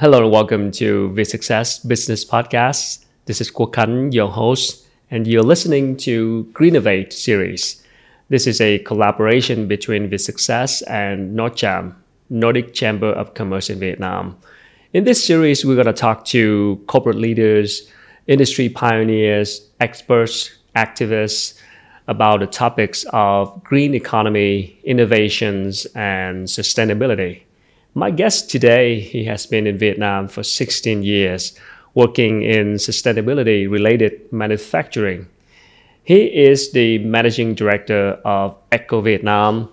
Hello and welcome to the Success Business Podcast. This is Kwok Kan, your host, and you're listening to Greenovate series. This is a collaboration between the Success and NORCHAM, Nordic Chamber of Commerce in Vietnam. In this series, we're going to talk to corporate leaders, industry pioneers, experts, activists about the topics of green economy, innovations, and sustainability. My guest today, he has been in Vietnam for 16 years, working in sustainability related manufacturing. He is the managing director of ECCO Vietnam.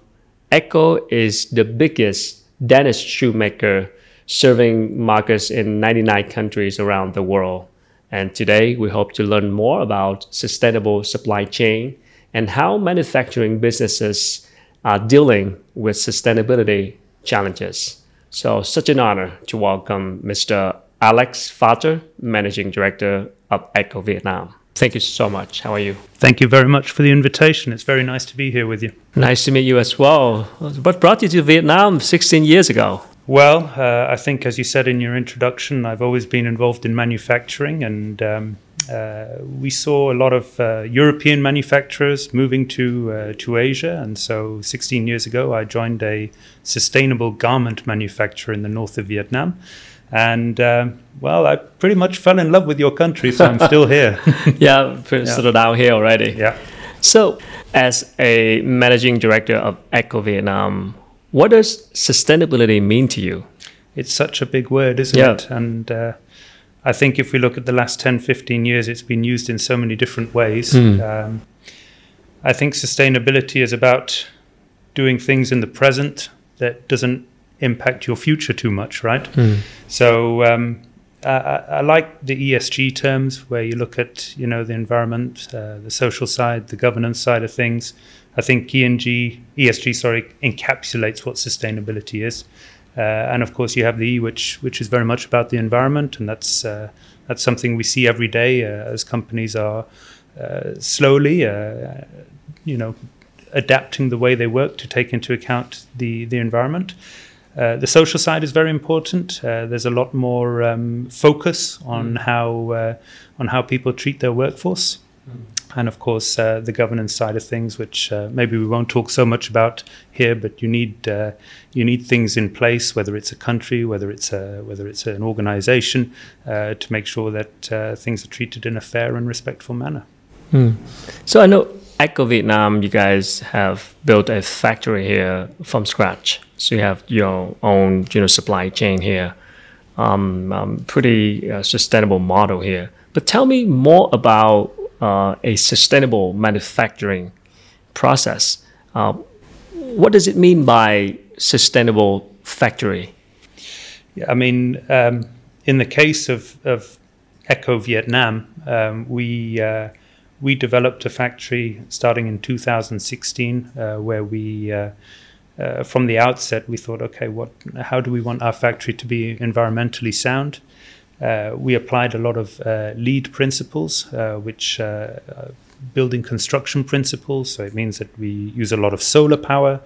ECCO is the biggest Danish shoemaker serving markets in 99 countries around the world. And today we hope to learn more about sustainable supply chain and how manufacturing businesses are dealing with sustainability challenges. So, such an honor to welcome Mr. Alex Falter, Managing Director of ECCO Vietnam. Thank you so much. How are you? Thank you very much for the invitation. It's very nice to be here with you. Nice to meet you as well. What brought you to Vietnam 16 years ago? Well, uh, I think, as you said in your introduction, I've always been involved in manufacturing and um, uh, we saw a lot of uh, European manufacturers moving to uh, to Asia, and so 16 years ago, I joined a sustainable garment manufacturer in the north of Vietnam. And um, well, I pretty much fell in love with your country, so I'm still here. yeah, yeah, settled down here already. Yeah. So, as a managing director of ECCO Vietnam, what does sustainability mean to you? It's such a big word, isn't yeah. it? And uh, I think if we look at the last 10, 15 years, it's been used in so many different ways. Mm. Um, I think sustainability is about doing things in the present that doesn't impact your future too much, right? Mm. So um, I, I, like the ESG terms where you look at you know the environment, uh, the social side, the governance side of things. I think ENG, ESG, sorry, encapsulates what sustainability is. Uh, and of course, you have the E, which which is very much about the environment, and that's uh, that's something we see every day uh, as companies are slowly, you know, adapting the way they work to take into account the the environment. Uh, the social side is very important. Uh, there's a lot more um, focus on mm. how uh, on how people treat their workforce and of course uh, the governance side of things, which uh, maybe we won't talk so much about here. But you need uh, you need things in place, whether it's a country, whether it's a, whether it's an organisation, uh, to make sure that uh, things are treated in a fair and respectful manner. Hmm. So I know ECCO Vietnam, you guys have built a factory here from scratch. So you have your own you know supply chain here. Um, um, pretty uh, sustainable model here. But tell me more about uh, a sustainable manufacturing process. Uh, what does it mean by sustainable factory? Yeah, I mean, um, in the case of, of ECCO Vietnam, um, we uh, we developed a factory starting in 2016 uh, where we. Uh, from the outset, we thought, okay, what? How do we want our factory to be environmentally sound? Uh, we applied a lot of uh, LEED principles, uh, which uh, uh, building construction principles. So it means that we use a lot of solar power,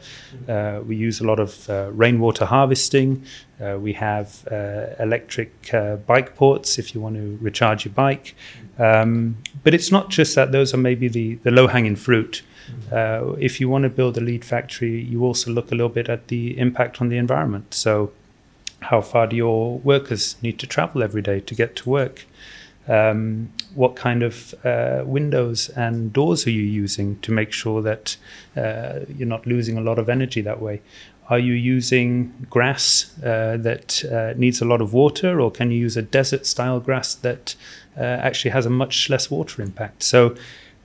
uh, we use a lot of rainwater harvesting, we have electric bike ports if you want to recharge your bike. Um, but it's not just that; those are maybe the, the low hanging fruit. if you want to build a LEED factory, you also look a little bit at the impact on the environment. So how far do your workers need to travel every day to get to work? Um, what kind of uh, windows and doors are you using to make sure that uh, you're not losing a lot of energy that way? Are you using grass uh, that uh, needs a lot of water, or can you use a desert style grass that uh, actually has a much less water impact? So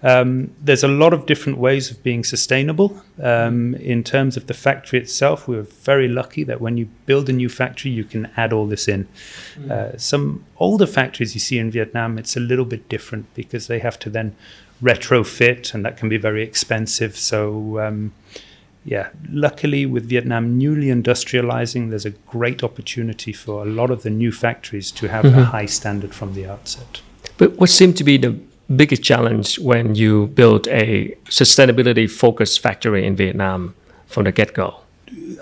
um, there's a lot of different ways of being sustainable. Um, in terms of the factory itself, we are very lucky that when you build a new factory, you can add all this in. Mm. Uh, some older factories you see in Vietnam, it's a little bit different because they have to then retrofit, and that can be very expensive. So, um, yeah, luckily with Vietnam newly industrializing, there's a great opportunity for a lot of the new factories to have mm-hmm. a high standard from the outset. But what seemed to be the biggest challenge when you build a sustainability focused factory in Vietnam from the get go?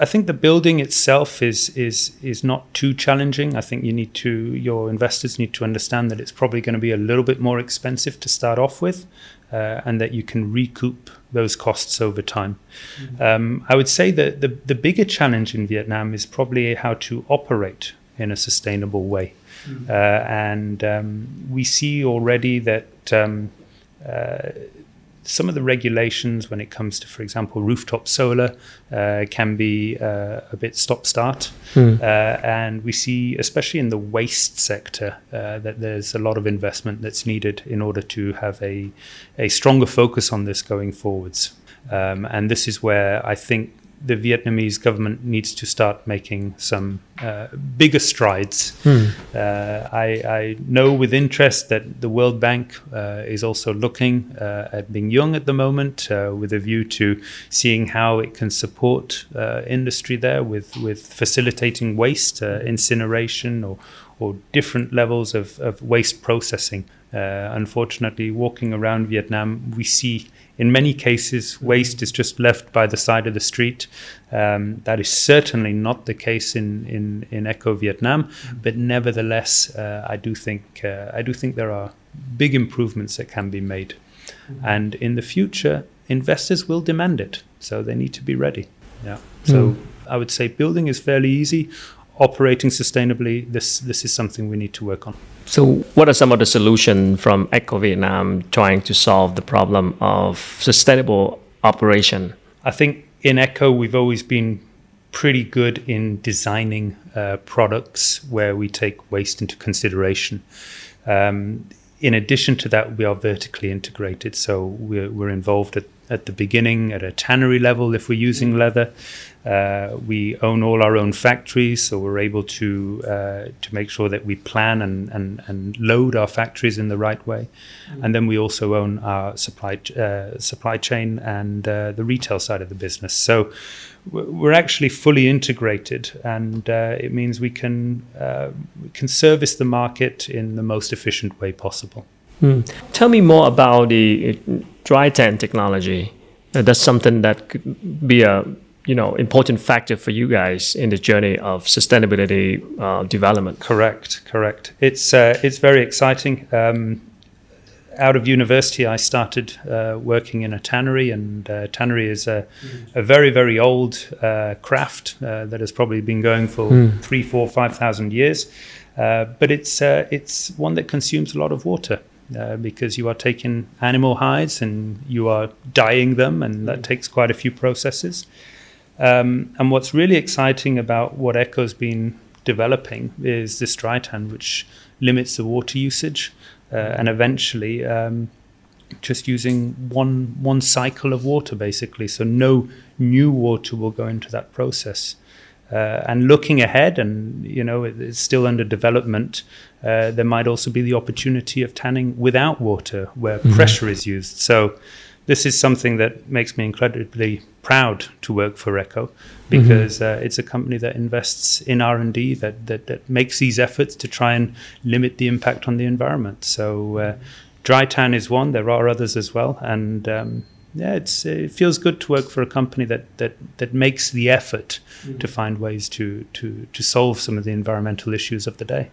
I think the building itself is is is not too challenging. I think you need to your investors need to understand that it's probably going to be a little bit more expensive to start off with, uh, and that you can recoup those costs over time. Mm-hmm. Um, I would say that the the bigger challenge in Vietnam is probably how to operate in a sustainable way, mm-hmm. uh, and um, we see already that. Um, uh, some of the regulations when it comes to, for example, rooftop solar uh, can be uh, a bit stop start. Mm. Uh, and we see, especially in the waste sector, uh, that there's a lot of investment that's needed in order to have a, a stronger focus on this going forwards. Um, and this is where I think the Vietnamese government needs to start making some uh, bigger strides. Hmm. Uh, I, I, know with interest that the World Bank uh, is also looking uh, at Bình Dương at the moment uh, with a view to seeing how it can support uh, industry there with, with facilitating waste, incineration, or, or different levels of, of waste processing. unfortunately, walking around Vietnam, we see in many cases, waste is just left by the side of the street. Um, that is certainly not the case in in, in ECCO Vietnam, but nevertheless, uh, I do think uh, I do think there are big improvements that can be made, mm-hmm. and in the future, investors will demand it. So they need to be ready. Yeah. So mm. I would say building is fairly easy. Operating sustainably, this this is something we need to work on. So, what are some of the solutions from ECCO Vietnam trying to solve the problem of sustainable operation? I think in ECCO, we've always been pretty good in designing uh, products where we take waste into consideration. Um, in addition to that, we are vertically integrated. So we're, we're involved at, at the beginning at a tannery level if we're using leather. Uh, we own all our own factories, so we're able to uh, to make sure that we plan and, and, and load our factories in the right way. Mm-hmm. And then we also own our supply uh, supply chain and uh, the retail side of the business. So we're actually fully integrated, and uh, it means we can uh, we can service the market in the most efficient way possible. Mm. Tell me more about the dry tan technology. that's something that could be a you know important factor for you guys in the journey of sustainability uh, development. Correct, correct. It's uh, it's very exciting. Um, out of university, I started uh, working in a tannery, and uh, tannery is a, a, very, very old uh, craft uh, that has probably been going for mm. three, four, five thousand years. but it's it's one that consumes a lot of water. Because you are taking animal hides and you are dyeing them, and that mm. takes quite a few processes. Um, and what's really exciting about what ECCO's been developing is this dry tan, which limits the water usage uh, and eventually um, just using one one cycle of water basically. So no new water will go into that process. Uh, and looking ahead, and you know, it, it's still under development. Uh, there might also be the opportunity of tanning without water, where mm-hmm. pressure is used. So this is something that makes me incredibly proud to work for ECCO because mm-hmm. uh, it's a company that invests in R and D that, that, that makes these efforts to try and limit the impact on the environment. So, uh, dry tan is one. There are others as well, and um, yeah, it's it feels good to work for a company that that that makes the effort mm-hmm. to find ways to to to solve some of the environmental issues of the day.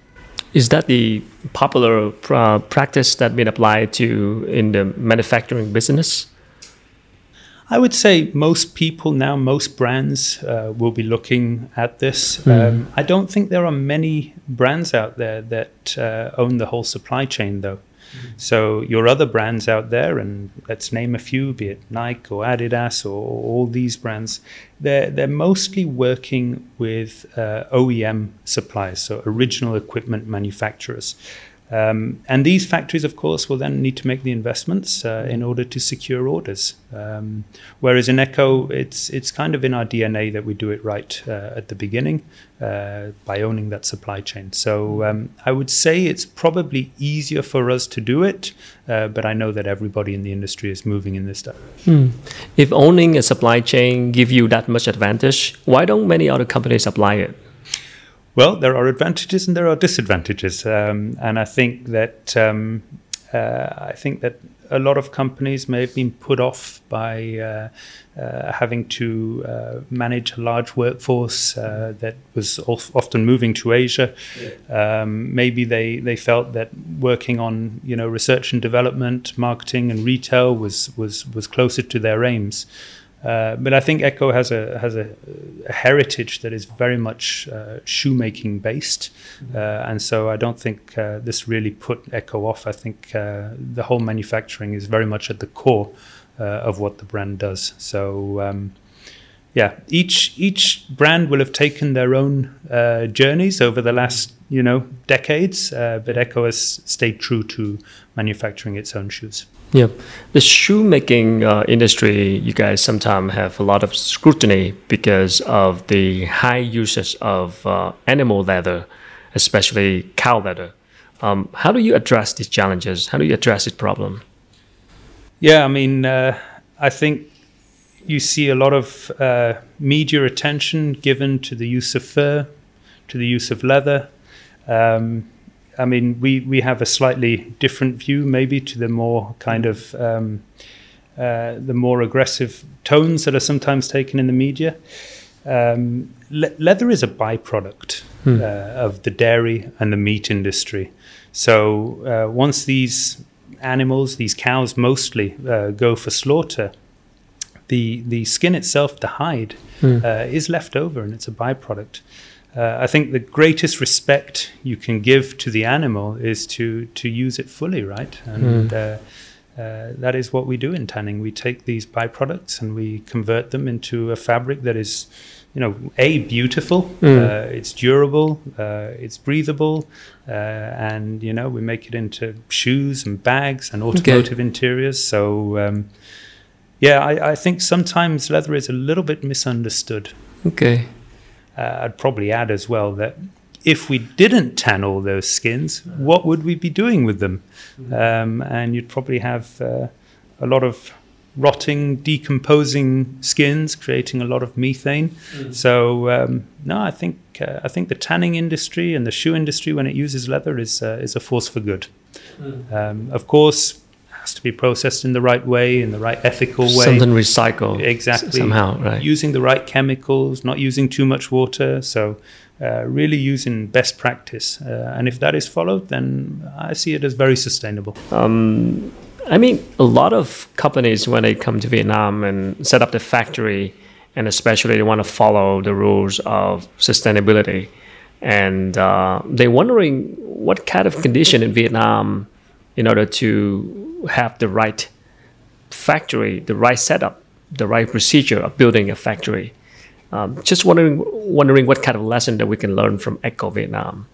Is that the popular uh, practice that been applied to in the manufacturing business? I would say most people now, most brands uh, will be looking at this. Mm. Um, I don't think there are many brands out there that uh, own the whole supply chain, though. So your other brands out there, and let's name a few, be it Nike or Adidas or all these brands, they're they're mostly working with uh, OEM suppliers, so original equipment manufacturers. Um, and these factories, of course, will then need to make the investments uh, in order to secure orders. Um, whereas in ECCO, it's it's kind of in our DNA that we do it right uh, at the beginning uh, by owning that supply chain. So um, I would say it's probably easier for us to do it, uh, but I know that everybody in the industry is moving in this direction. Hmm. If owning a supply chain give you that much advantage, why don't many other companies apply it? Well, there are advantages and there are disadvantages, um, and I think that um, uh, I think that a lot of companies may have been put off by uh, uh, having to uh, manage a large workforce uh, that was often moving to Asia. Um, maybe they, they felt that working on you know research and development, marketing and retail was was was closer to their aims. Uh, but I think ECCO has a has a, a heritage that is very much uh, shoemaking based, mm-hmm. uh, and so I don't think uh, this really put ECCO off. I think uh, the whole manufacturing is very much at the core of what the brand does. So. Um, yeah, each each brand will have taken their own journeys over the last you know decades, but ECCO has stayed true to manufacturing its own shoes. Yeah, the shoemaking uh, industry, you guys sometimes have a lot of scrutiny because of the high usage of uh, animal leather, especially cow leather. Um, how do you address these challenges? How do you address this problem? Yeah, I mean, uh, I think you see a lot of uh, media attention given to the use of fur, to the use of leather. Um, I mean, we, we have a slightly different view, maybe, to the more kind of um, uh, the more aggressive tones that are sometimes taken in the media. Um, le- leather is a byproduct hmm. uh, of the dairy and the meat industry. So uh, once these animals, these cows mostly, uh, go for slaughter, the the skin itself, the hide, hmm. Uh, is left over, and it's a byproduct uh, I think the greatest respect you can give to the animal is to to use it fully, right? And mm. uh, uh, that is what we do in tanning. We take these byproducts and we convert them into a fabric that is, you know, a beautiful, mm. it's durable, uh, it's breathable, uh, and you know we make it into shoes and bags and automotive okay. interiors. So. Um, yeah, I, I think sometimes leather is a little bit misunderstood. Okay. Uh, I'd probably add as well that if we didn't tan all those skins, what would we be doing with them? Um, and you'd probably have uh, a lot of rotting, decomposing skins, creating a lot of methane. Mm. So um, no, I think uh, I think the tanning industry and the shoe industry, when it uses leather, is uh, is a force for good. Mm. Um, of course, has to be processed in the right way, in the right ethical way. Something recycled. Exactly. Somehow, right. Using the right chemicals, not using too much water. So, uh, really using best practice. Uh, and if that is followed, then I see it as very sustainable. Um, I mean, a lot of companies, when they come to Vietnam and set up the factory, and especially they want to follow the rules of sustainability, and uh, they're wondering what kind of condition in Vietnam in order to have the right factory, the right setup, the right procedure of building a factory. Um, just wondering, wondering what kind of lesson that we can learn from ECCO Vietnam.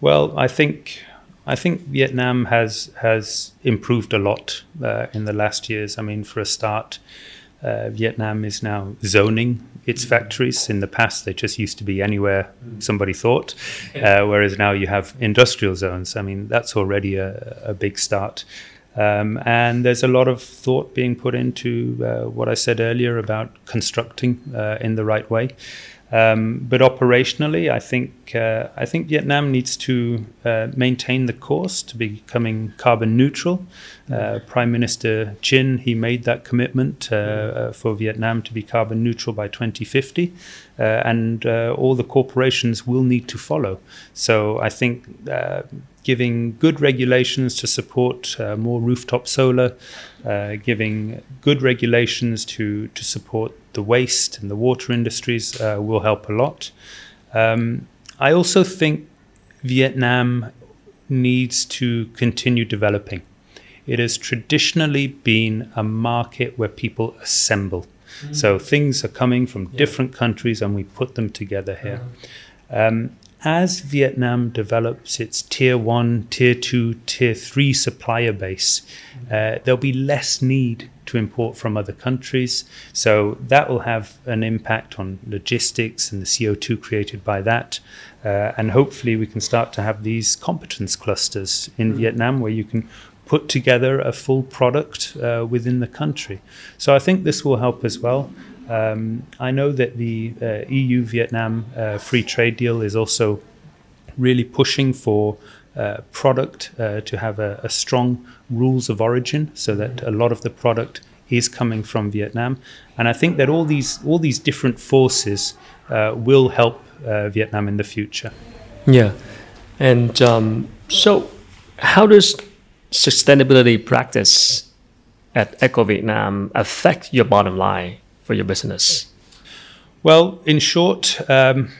Well, I think I think Vietnam has has improved a lot uh, in the last years. I mean, for a start, uh, Vietnam is now zoning its factories. In the past, they just used to be anywhere somebody thought, uh, whereas now you have industrial zones. I mean, that's already a, a big start. Um, and there's a lot of thought being put into uh, what I said earlier about constructing uh, in the right way. Um, but operationally, I think uh, I think Vietnam needs to uh, maintain the course to becoming carbon neutral. Uh, Prime Minister Chinh he made that commitment uh, uh, for Vietnam to be carbon neutral by 2050, uh, and all the corporations will need to follow. So I think giving good regulations to support more rooftop solar, giving good regulations to to support the waste and the water industries uh, will help a lot. Um, I also think Vietnam needs to continue developing. It has traditionally been a market where people assemble. Mm. So things are coming from yeah. different countries and we put them together here. Uh-huh. Um, as Vietnam develops its tier one, tier two, tier three supplier base, mm. uh, there'll be less need to import from other countries. So that will have an impact on logistics and the CO2 created by that. Uh, and hopefully, we can start to have these competence clusters in mm-hmm. Vietnam where you can put together a full product uh, within the country. So I think this will help as well. Um, I know that the uh, EU Vietnam uh, free trade deal is also really pushing for uh, product uh, to have a, a, strong rules of origin, so that a lot of the product is coming from Vietnam. And I think that all these all these different forces uh, will help uh, Vietnam in the future. Yeah, and um, so how does sustainability practice at ECCO Vietnam affect your bottom line for your business? Well, in short, um,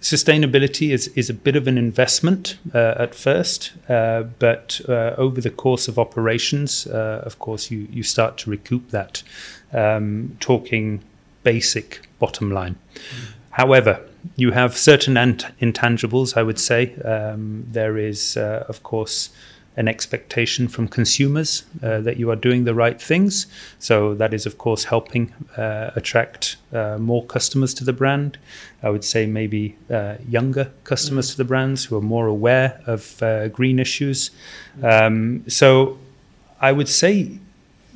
sustainability is, is a bit of an investment uh, at first, uh, but uh, over the course of operations, uh, of course, you, you start to recoup that, um, talking basic bottom line. Mm. However, you have certain intangibles, I would say. Um, there is, uh, of course, an expectation from consumers uh, that you are doing the right things. So that is, of course, helping uh, attract uh, more customers to the brand. I would say maybe uh, younger customers mm-hmm. to the brands who are more aware of uh, green issues. Um, so I would say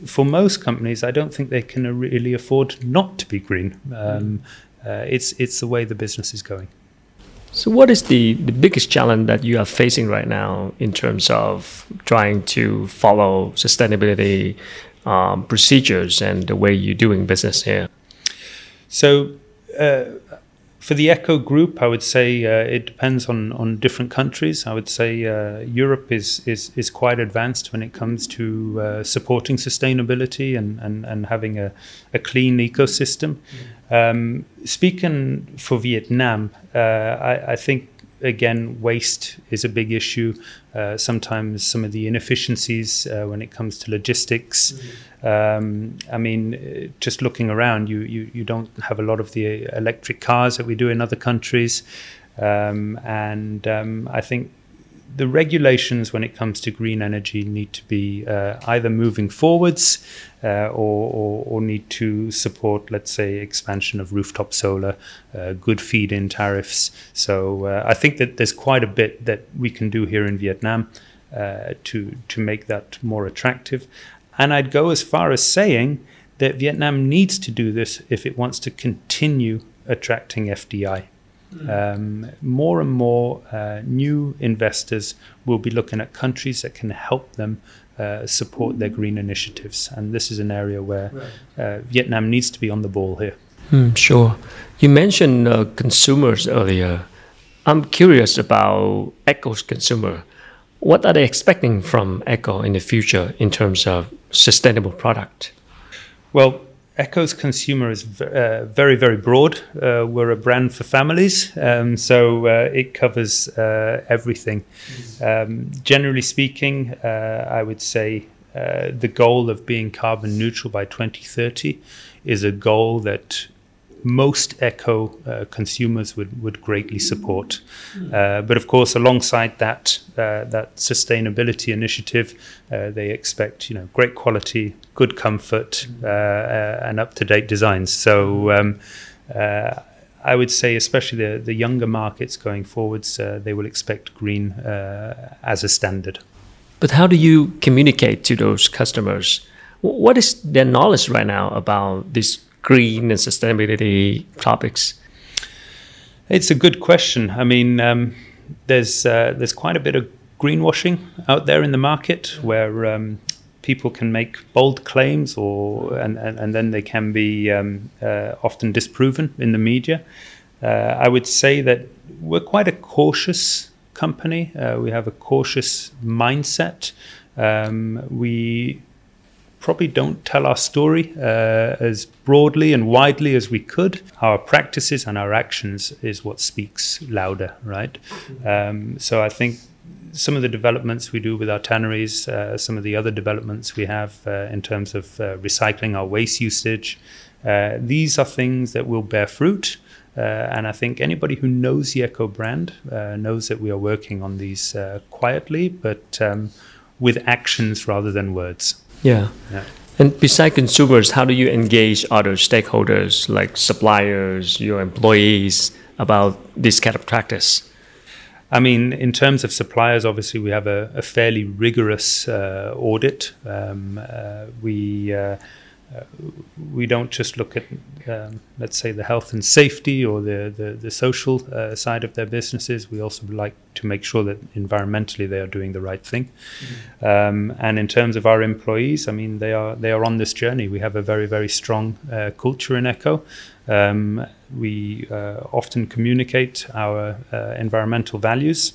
for most companies, I don't think they can really afford not to be green. Um, uh, it's it's the way the business is going. So, what is the, the biggest challenge that you are facing right now in terms of trying to follow sustainability um, procedures and the way you're doing business here? So, uh, for the ECCO Group, I would say uh, it depends on, on different countries. I would say uh, Europe is, is is quite advanced when it comes to uh, supporting sustainability and, and, and having a, a clean ecosystem. Mm. Um, speaking for Vietnam, uh, I, I think again, waste is a big issue. Uh, sometimes some of the inefficiencies uh, when it comes to logistics. Mm-hmm. Um, I mean, just looking around, you, you, you don't have a lot of the electric cars that we do in other countries. Um, and um, I think the regulations when it comes to green energy need to be uh, either moving forwards uh, or, or, or, need to support, let's say, expansion of rooftop solar, uh, good feed in tariffs. So uh, I think that there's quite a bit that we can do here in Vietnam uh, to, to make that more attractive. And I'd go as far as saying that Vietnam needs to do this if it wants to continue attracting FDI. Um, more and more uh, new investors will be looking at countries that can help them uh, support their green initiatives. And this is an area where uh, Vietnam needs to be on the ball here. Mm, sure. You mentioned uh, consumers earlier. I'm curious about ECCO's consumer. What are they expecting from ECCO in the future in terms of sustainable product? Well, ECCO's consumer is v- uh, very, very broad. Uh, we're a brand for families, um, so uh, it covers uh, everything. Um, generally speaking, uh, I would say uh, the goal of being carbon neutral by 2030 is a goal that most ECCO uh, consumers would, would greatly support. Uh, but of course, alongside that uh, that sustainability initiative, uh, they expect you know great quality, good comfort, uh, and up to date designs. So. Um, I would say, especially the, the younger markets going forwards, they will expect green as a standard. But how do you communicate to those customers? What is their knowledge right now about this green and sustainability topics? It's a good question. I mean, um, there's uh, there's quite a bit of greenwashing out there in the market where um, people can make bold claims or and, and, and then they can be um, uh, often disproven in the media. Uh, I would say that we're quite a cautious company. Uh, we have a cautious mindset. Um, we probably don't tell our story uh, as broadly and widely as we could. Our practices and our actions is what speaks louder, right? Um, so I think some of the developments we do with our tanneries, uh, some of the other developments we have uh, in terms of uh, recycling our waste usage, uh, these are things that will bear fruit. Uh, and I think anybody who knows the ECCO brand knows that we are working on these quietly, but um, with actions rather than words. Yeah. yeah. And besides consumers, how do you engage other stakeholders like suppliers, your employees about this kind of practice? I mean, in terms of suppliers, obviously we have a, a fairly rigorous uh, audit. Um, uh, we uh, uh, we don't just look at, um, let's say, the health and safety or the the, the social uh, side of their businesses. We also like to make sure that environmentally they are doing the right thing. Mm-hmm. Um, and in terms of our employees, I mean, they are they are on this journey. We have a very very strong uh, culture in ECCO. Um, we uh, often communicate our uh, environmental values.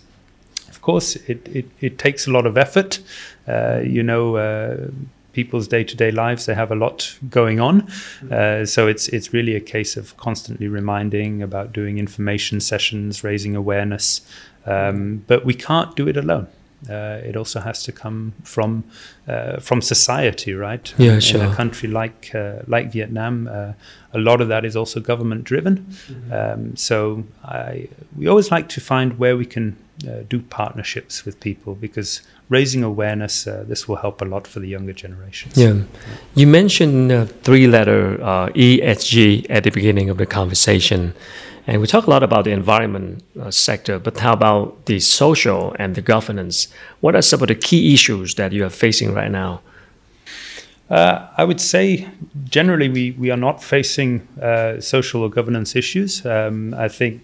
Of course, it, it, it, takes a lot of effort. Uh, you know, people's day-to-day lives they have a lot going on mm. uh, so it's it's really a case of constantly reminding about doing information sessions raising awareness um, but we can't do it alone uh, it also has to come from uh, from society, right? Yeah, sure. In a country like uh, like Vietnam, uh, a lot of that is also government driven. Mm-hmm. Um, so I, we always like to find where we can uh, do partnerships with people because raising awareness, uh, this will help a lot for the younger generations. Yeah. You mentioned uh, three letter uh, ESG at the beginning of the conversation. And we talk a lot about the environment uh, sector, but how about the social and the governance? What are some of the key issues that you are facing right now? Uh, I would say generally we, we are not facing uh, social or governance issues. Um, I think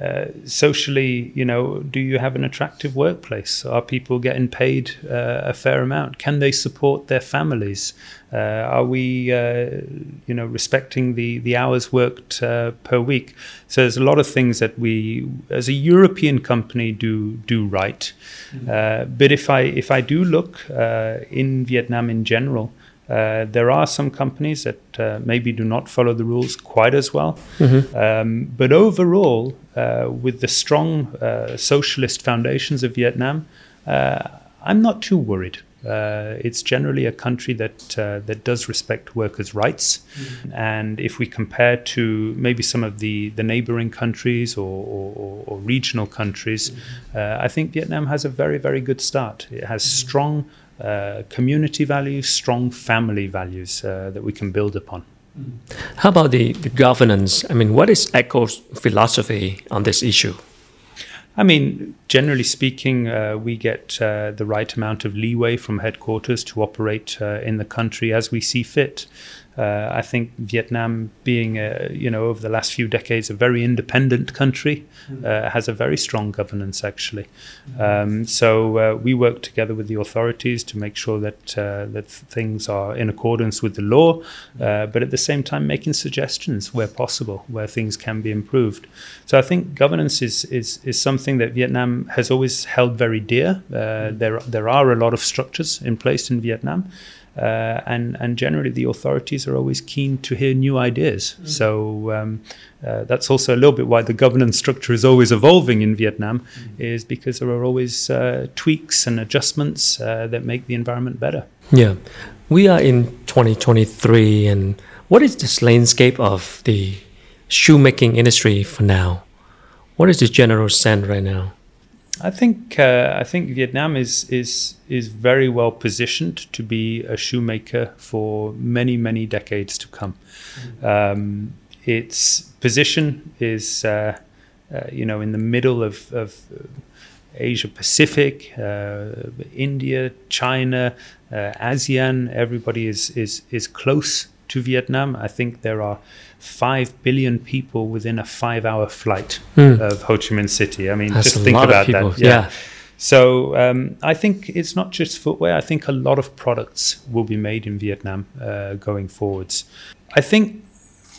uh, socially, you know, do you have an attractive workplace? Are people getting paid uh, a fair amount? Can they support their families? Uh, are we, uh, you know, respecting the the hours worked uh, per week? So there's a lot of things that we, as a European company, do do right. Mm-hmm. but if I if I do look in Vietnam in general. Uh, there are some companies that uh, maybe do not follow the rules quite as well. Mm-hmm. Um, but overall, uh, with the strong uh, socialist foundations of Vietnam, uh, I'm not too worried. it's generally a country that that does respect workers' rights, mm-hmm. and if we compare to maybe some of the, the neighboring countries or, or, or regional countries, mm-hmm. I think Vietnam has a very very good start. It has mm-hmm. strong uh, community values, strong family values uh, that we can build upon. How about the, the governance? I mean, what is ECCO's philosophy on this issue? I mean, generally speaking, uh, we get uh, the right amount of leeway from headquarters to operate uh, in the country as we see fit. Uh, I think Vietnam, being a, you know over the last few decades a very independent country, mm. uh, has a very strong governance actually. Um, so uh, we work together with the authorities to make sure that uh, that things are in accordance with the law, uh, but at the same time making suggestions where possible, where things can be improved. So I think governance is is is something that Vietnam has always held very dear. Uh, mm. There there are a lot of structures in place in Vietnam. Uh, and and generally the authorities are always keen to hear new ideas. Mm. So um, uh, that's also a little bit why the governance structure is always evolving in Vietnam, mm. is because there are always uh, tweaks and adjustments uh, that make the environment better. Yeah, we are in 2023, and what is this landscape of the shoemaking industry for now? What is the general sense right now? I think uh, I think Vietnam is is is very well positioned to be a shoemaker for many many decades to come. Mm-hmm. Um, its position is uh, uh, you know in the middle of, of Asia Pacific, uh, India, China, uh, ASEAN. Everybody is is is close to Vietnam. I think there are five billion people within a five-hour flight mm. of Ho Chi Minh City. I mean, That's just think about that. Yeah. yeah. So um, I think it's not just footwear. I think a lot of products will be made in Vietnam uh, going forwards. I think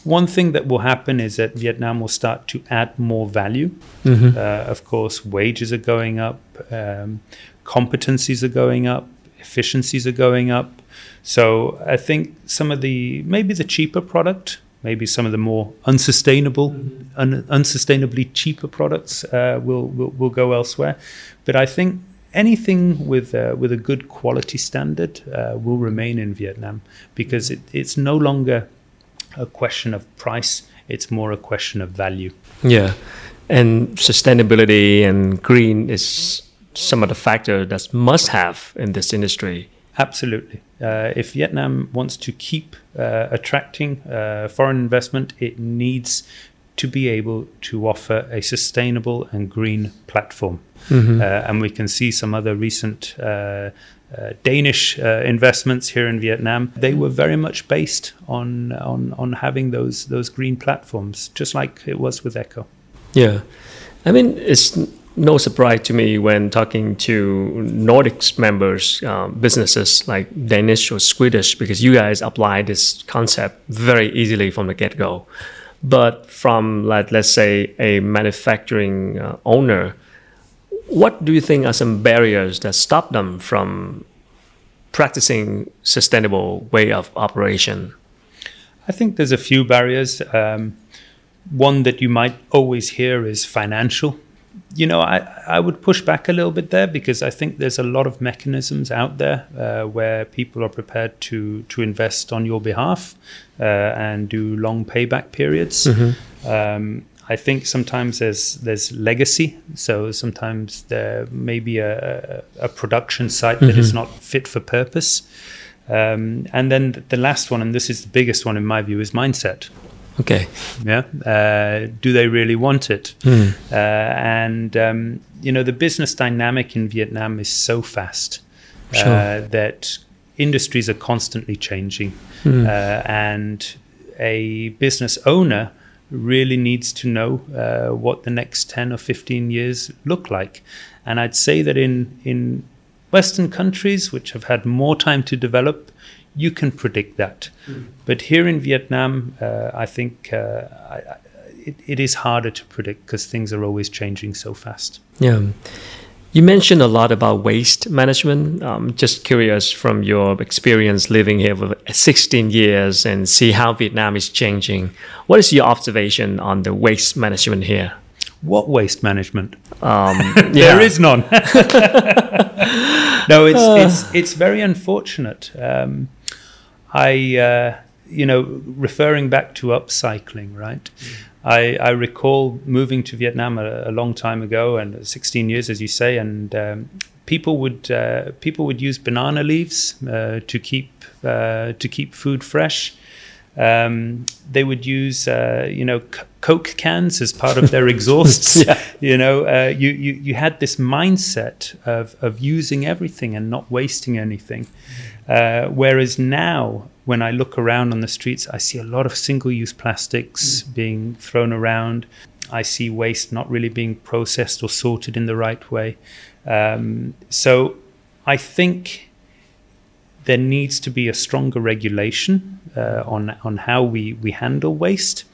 one thing that will happen is that Vietnam will start to add more value. Mm-hmm. Uh, of course, wages are going up, um, competencies are going up, efficiencies are going up. So I think some of the maybe the cheaper product maybe some of the more unsustainable, mm-hmm. un- unsustainably cheaper products uh, will, will, will go elsewhere. But I think anything with uh, with a good quality standard uh, will remain in Vietnam because it, it's no longer a question of price; it's more a question of value. Yeah, and sustainability and green is some of the factors that must have in this industry. Absolutely. Uh, if Vietnam wants to keep uh, attracting uh, foreign investment, it needs to be able to offer a sustainable and green platform. Mm-hmm. Uh, and we can see some other recent uh, uh, Danish uh, investments here in Vietnam, they were very much based on on on having those those green platforms, just like it was with ECCO. Yeah, I mean it's no surprise to me when talking to Nordics members, um, businesses like Danish or Swedish, because you guys apply this concept very easily from the get go. But from like let's say a manufacturing uh, owner what do you think are some barriers that stop them from practicing sustainable way of operation? I think there's a few barriers. Um, one that you might always hear is financial. You know, I, I would push back a little bit there because I think there's a lot of mechanisms out there uh, where people are prepared to to invest on your behalf uh, and do long payback periods. Mm-hmm. Um, I think sometimes there's there's legacy. So sometimes there may be a, a production site mm-hmm. that is mm-hmm. not fit for purpose. Um, and then the last one, and this is the biggest one in my view, is mindset. Okay. Yeah. Uh, do they really want it? Mm. Uh, and um, you know the business dynamic in Vietnam is so fast sure. uh, that industries are constantly changing, mm. and a business owner really needs to know uh, what the next 10 or 15 years look like. And I'd say that in, in Western countries, which have had more time to develop, you can predict that. Mm. But here in Vietnam, uh, I think uh, I, it, it is harder to predict because things are always changing so fast. Yeah. You mentioned a lot about waste management. Um, just curious from your experience living here for 16 years and see how Vietnam is changing. What is your observation on the waste management here? What waste management? Um, there is none. no, it's uh. it's it's very unfortunate. Um, I, uh, you know, referring back to upcycling, right? Mm. I, I recall moving to Vietnam a, a, long time ago, and 16 years, as you say, and um, people would uh, people would use banana leaves uh, to keep uh, to keep food fresh. Um, they would use uh, you know c- Coke cans as part of their exhausts. yeah. You know, uh, you, you you had this mindset of of using everything and not wasting anything. Uh, whereas now when I look around on the streets, I see a lot of single use plastics mm. being thrown around. I see waste not really being processed or sorted in the right way. Um, so I think there needs to be a stronger regulation uh, on, on how we, we handle waste.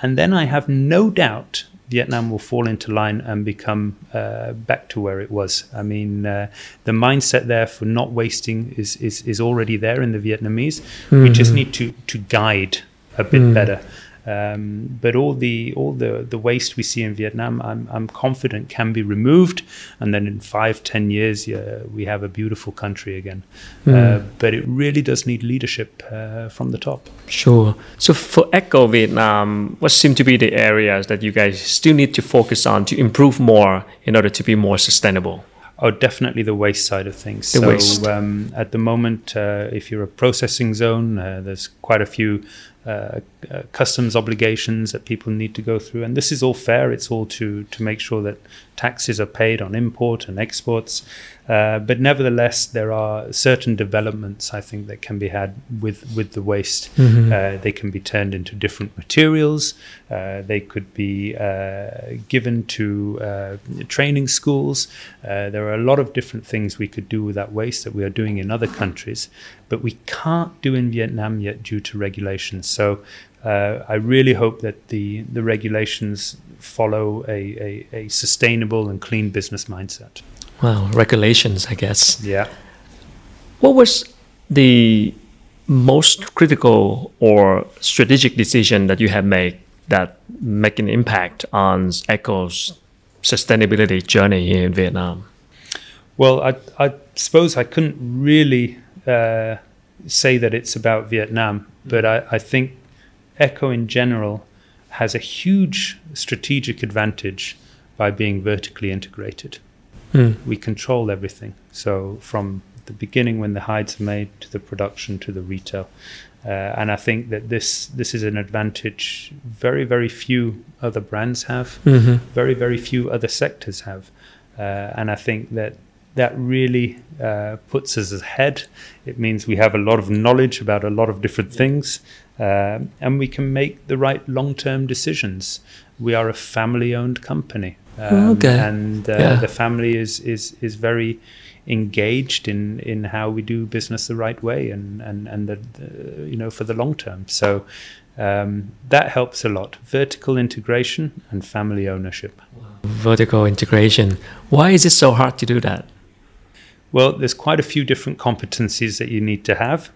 And then I have no doubt Vietnam will fall into line and become uh, back to where it was. I mean, uh, the mindset there for not wasting is, is, is already there in the Vietnamese. Mm-hmm. We just mm-hmm. need to, to guide a bit mm. better. Um, but all the all the, the waste we see in Vietnam, I'm, I'm confident can be removed, and then in five ten years, yeah, we have a beautiful country again. Mm. Uh, but it really does need leadership uh, from the top. Sure. So for ECCO Vietnam, what seem to be the areas that you guys still need to focus on to improve more in order to be more sustainable? Oh, definitely the waste side of things. The so waste. Um, at the moment, uh, if you're a processing zone, uh, there's quite a few uh, uh, customs obligations that people need to go through, and this is all fair. It's all to to make sure that taxes are paid on import and exports. Uh, but nevertheless, there are certain developments I think that can be had with with the waste. Mm-hmm. Uh, they can be turned into different materials. Uh, they could be uh, given to uh, training schools. Uh, there are a lot of different things we could do with that waste that we are doing in other countries, but we can't do in Vietnam yet due to regulations. So. Uh, I really hope that the, the regulations follow a, a, a sustainable and clean business mindset. Well, regulations, I guess. Yeah. What was the most critical or strategic decision that you have made that make an impact on ECCO's sustainability journey here in Vietnam? Well, I, I suppose I couldn't really uh, say that it's about Vietnam, but I, I think ECCO in general has a huge strategic advantage by being vertically integrated. Mm. We control everything. So from the beginning when the hides are made to the production to the retail. Uh, and I think that this this is an advantage very very few other brands have, mm-hmm. very very few other sectors have, uh, and I think that that really uh, puts us ahead. It means we have a lot of knowledge about a lot of different things, uh, and we can make the right long-term decisions. We are a family-owned company, um, Okay. and uh, Yeah. the family is is is very engaged in in how we do business the right way and and and the, the you know for the long term. So. Um, that helps a lot. Vertical integration and family ownership. Vertical integration. Why is it so hard to do that? Well, there's quite a few different competencies that you need to have.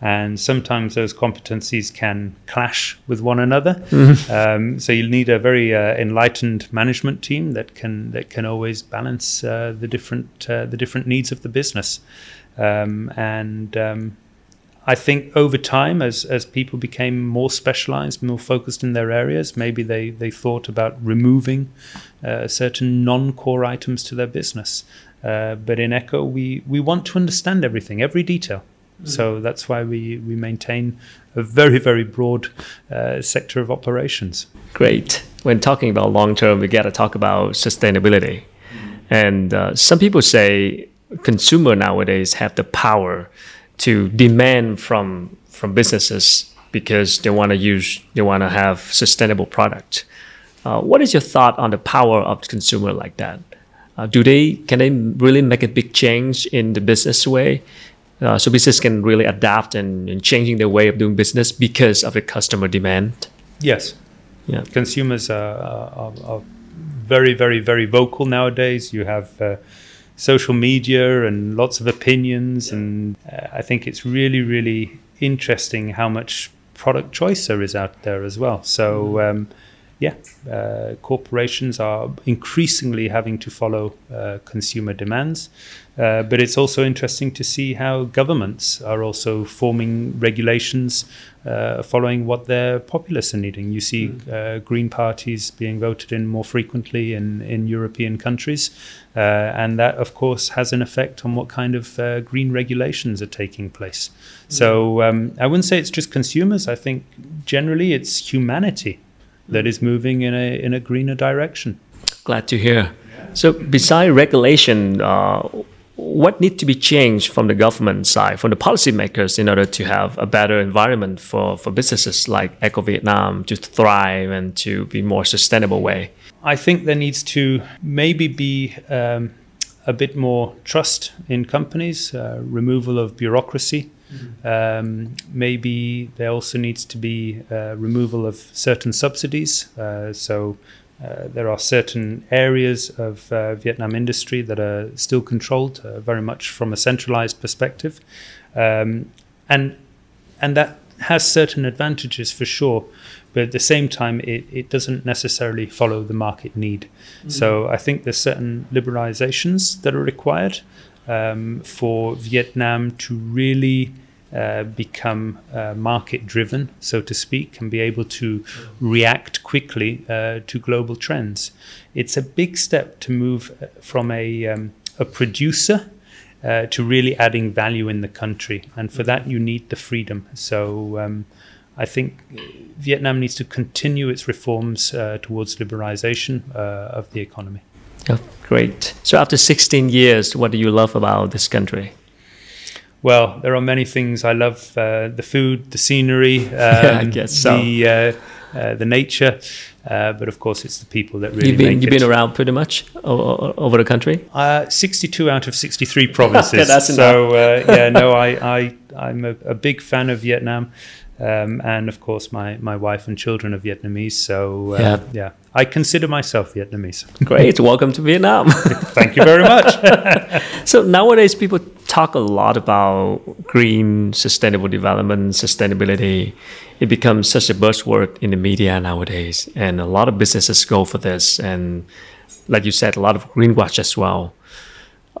And sometimes those competencies can clash with one another. Um, so you'll need a very uh, enlightened management team that can that can always balance uh, the different uh, the different needs of the business. Um, and um, I think over time, as as people became more specialized, more focused in their areas, maybe they they thought about removing uh, certain non-core items to their business. Uh, but in ECCO, we we want to understand everything, every detail. So that's why we we maintain a very very broad uh, sector of operations. Great. When talking about long term, we got to talk about sustainability. And uh, some people say consumer nowadays have the power to demand from from businesses because they want to use they want to have sustainable product. Uh, what is your thought on the power of the consumer like that? Uh, do they can they really make a big change in the business way? Uh, so business can really adapt and, and changing their way of doing business because of the customer demand. Yes, Yeah. consumers are, are, are very, very, very vocal nowadays. You have uh, social media and lots of opinions, and uh, I think it's really, really interesting how much product choice there is out there as well. So, um, yeah, uh, corporations are increasingly having to follow uh, consumer demands. Uh, but it's also interesting to see how governments are also forming regulations uh, following what their populace are needing. You see uh, green parties being voted in more frequently in, in European countries, uh, and that, of course, has an effect on what kind of uh, green regulations are taking place. So um, I wouldn't say it's just consumers. I think generally it's humanity that is moving in a in a greener direction. Glad to hear. So, beside regulation, uh, what needs to be changed from the government side, from the policymakers, in order to have a better environment for, for businesses like ECCO Vietnam to thrive and to be more sustainable way? I think there needs to maybe be um, a bit more trust in companies, uh, removal of bureaucracy. Um, maybe there also needs to be uh, removal of certain subsidies. Uh, so uh, there are certain areas of uh, Vietnam industry that are still controlled uh, very much from a centralized perspective, um, and and that has certain advantages for sure, but at the same time, it, it doesn't necessarily follow the market need. So I think there's certain liberalizations that are required um, for Vietnam to really uh, become uh, market driven, so to speak, and be able to react quickly uh, to global trends. It's a big step to move uh, from a, um, a producer uh, to really adding value in the country. And for that, you need the freedom. So um, I think Vietnam needs to continue its reforms uh, towards liberalization uh, of the economy. Yeah, great. So, after 16 years, what do you love about this country? Well, there are many things I love: uh, the food, the scenery, um, Yeah, I guess so. the uh, uh, the nature. Uh, but of course, it's the people that really you've been make you've been around pretty much o- o- over the country. Uh, 62 out of 63 provinces. That's so uh, yeah, no, I, I I'm a, a big fan of Vietnam, um, and of course my, my wife and children are Vietnamese. So uh, Yeah. yeah, I consider myself Vietnamese. Great, welcome to Vietnam. Thank you very much. So nowadays, people talk a lot about green, sustainable development, sustainability. It becomes such a buzzword in the media nowadays, and a lot of businesses go for this. And like you said, a lot of greenwash as well.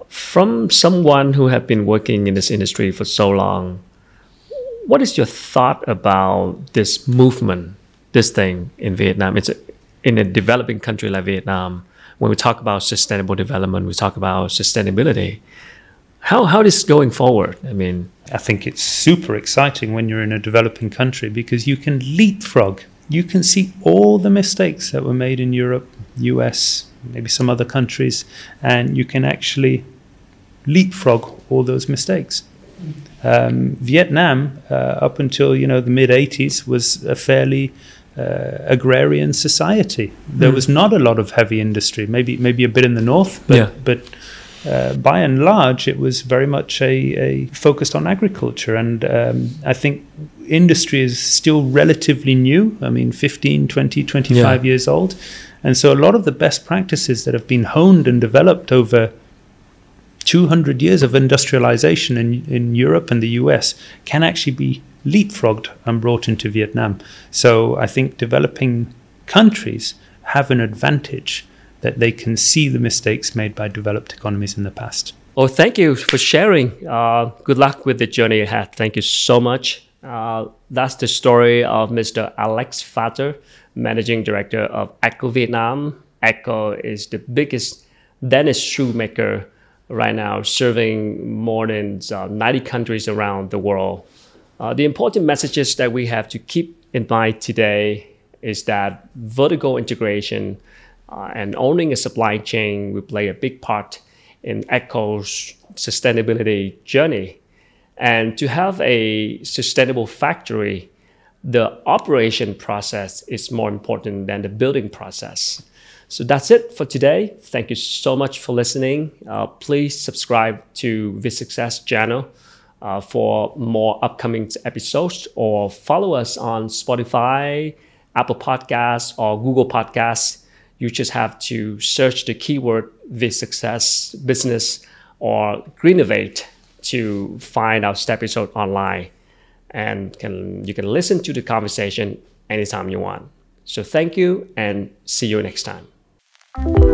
From someone who have been working in this industry for so long, what is your thought about this movement, this thing in Vietnam? It's a, in a developing country like Vietnam. When we talk about sustainable development, we talk about sustainability. How how is going forward? I mean, I think it's super exciting when you're in a developing country because you can leapfrog. You can see all the mistakes that were made in Europe, US, maybe some other countries, and you can actually leapfrog all those mistakes. Um, Vietnam, uh, up until you know the mid '80s, was a fairly uh, agrarian society. There mm. was not a lot of heavy industry. Maybe maybe a bit in the north, but yeah. but uh, by and large, it was very much a, a focused on agriculture. And um, I think industry is still relatively new. I mean, 15, 20, 25 yeah. years old. And so a lot of the best practices that have been honed and developed over 200 years of industrialization in, in Europe and the US can actually be leapfrogged and brought into Vietnam. So I think developing countries have an advantage that they can see the mistakes made by developed economies in the past. Well, thank you for sharing. Uh, good luck with the journey ahead. Thank you so much. Uh, that's the story of Mr. Alex Falter, Managing Director of ECCO Vietnam. ECCO is the biggest Danish shoemaker right now, serving more than uh, 90 countries around the world. Uh, the important messages that we have to keep in mind today is that vertical integration uh, and owning a supply chain will play a big part in ECCO's sustainability journey. And to have a sustainable factory, the operation process is more important than the building process. So that's it for today. Thank you so much for listening. Uh, please subscribe to VisSuccess channel uh, for more upcoming episodes or follow us on Spotify, Apple Podcasts, or Google Podcasts you just have to search the keyword VisSuccess business or Greennovate to find our episode online and can you can listen to the conversation anytime you want. So thank you and see you next time thank you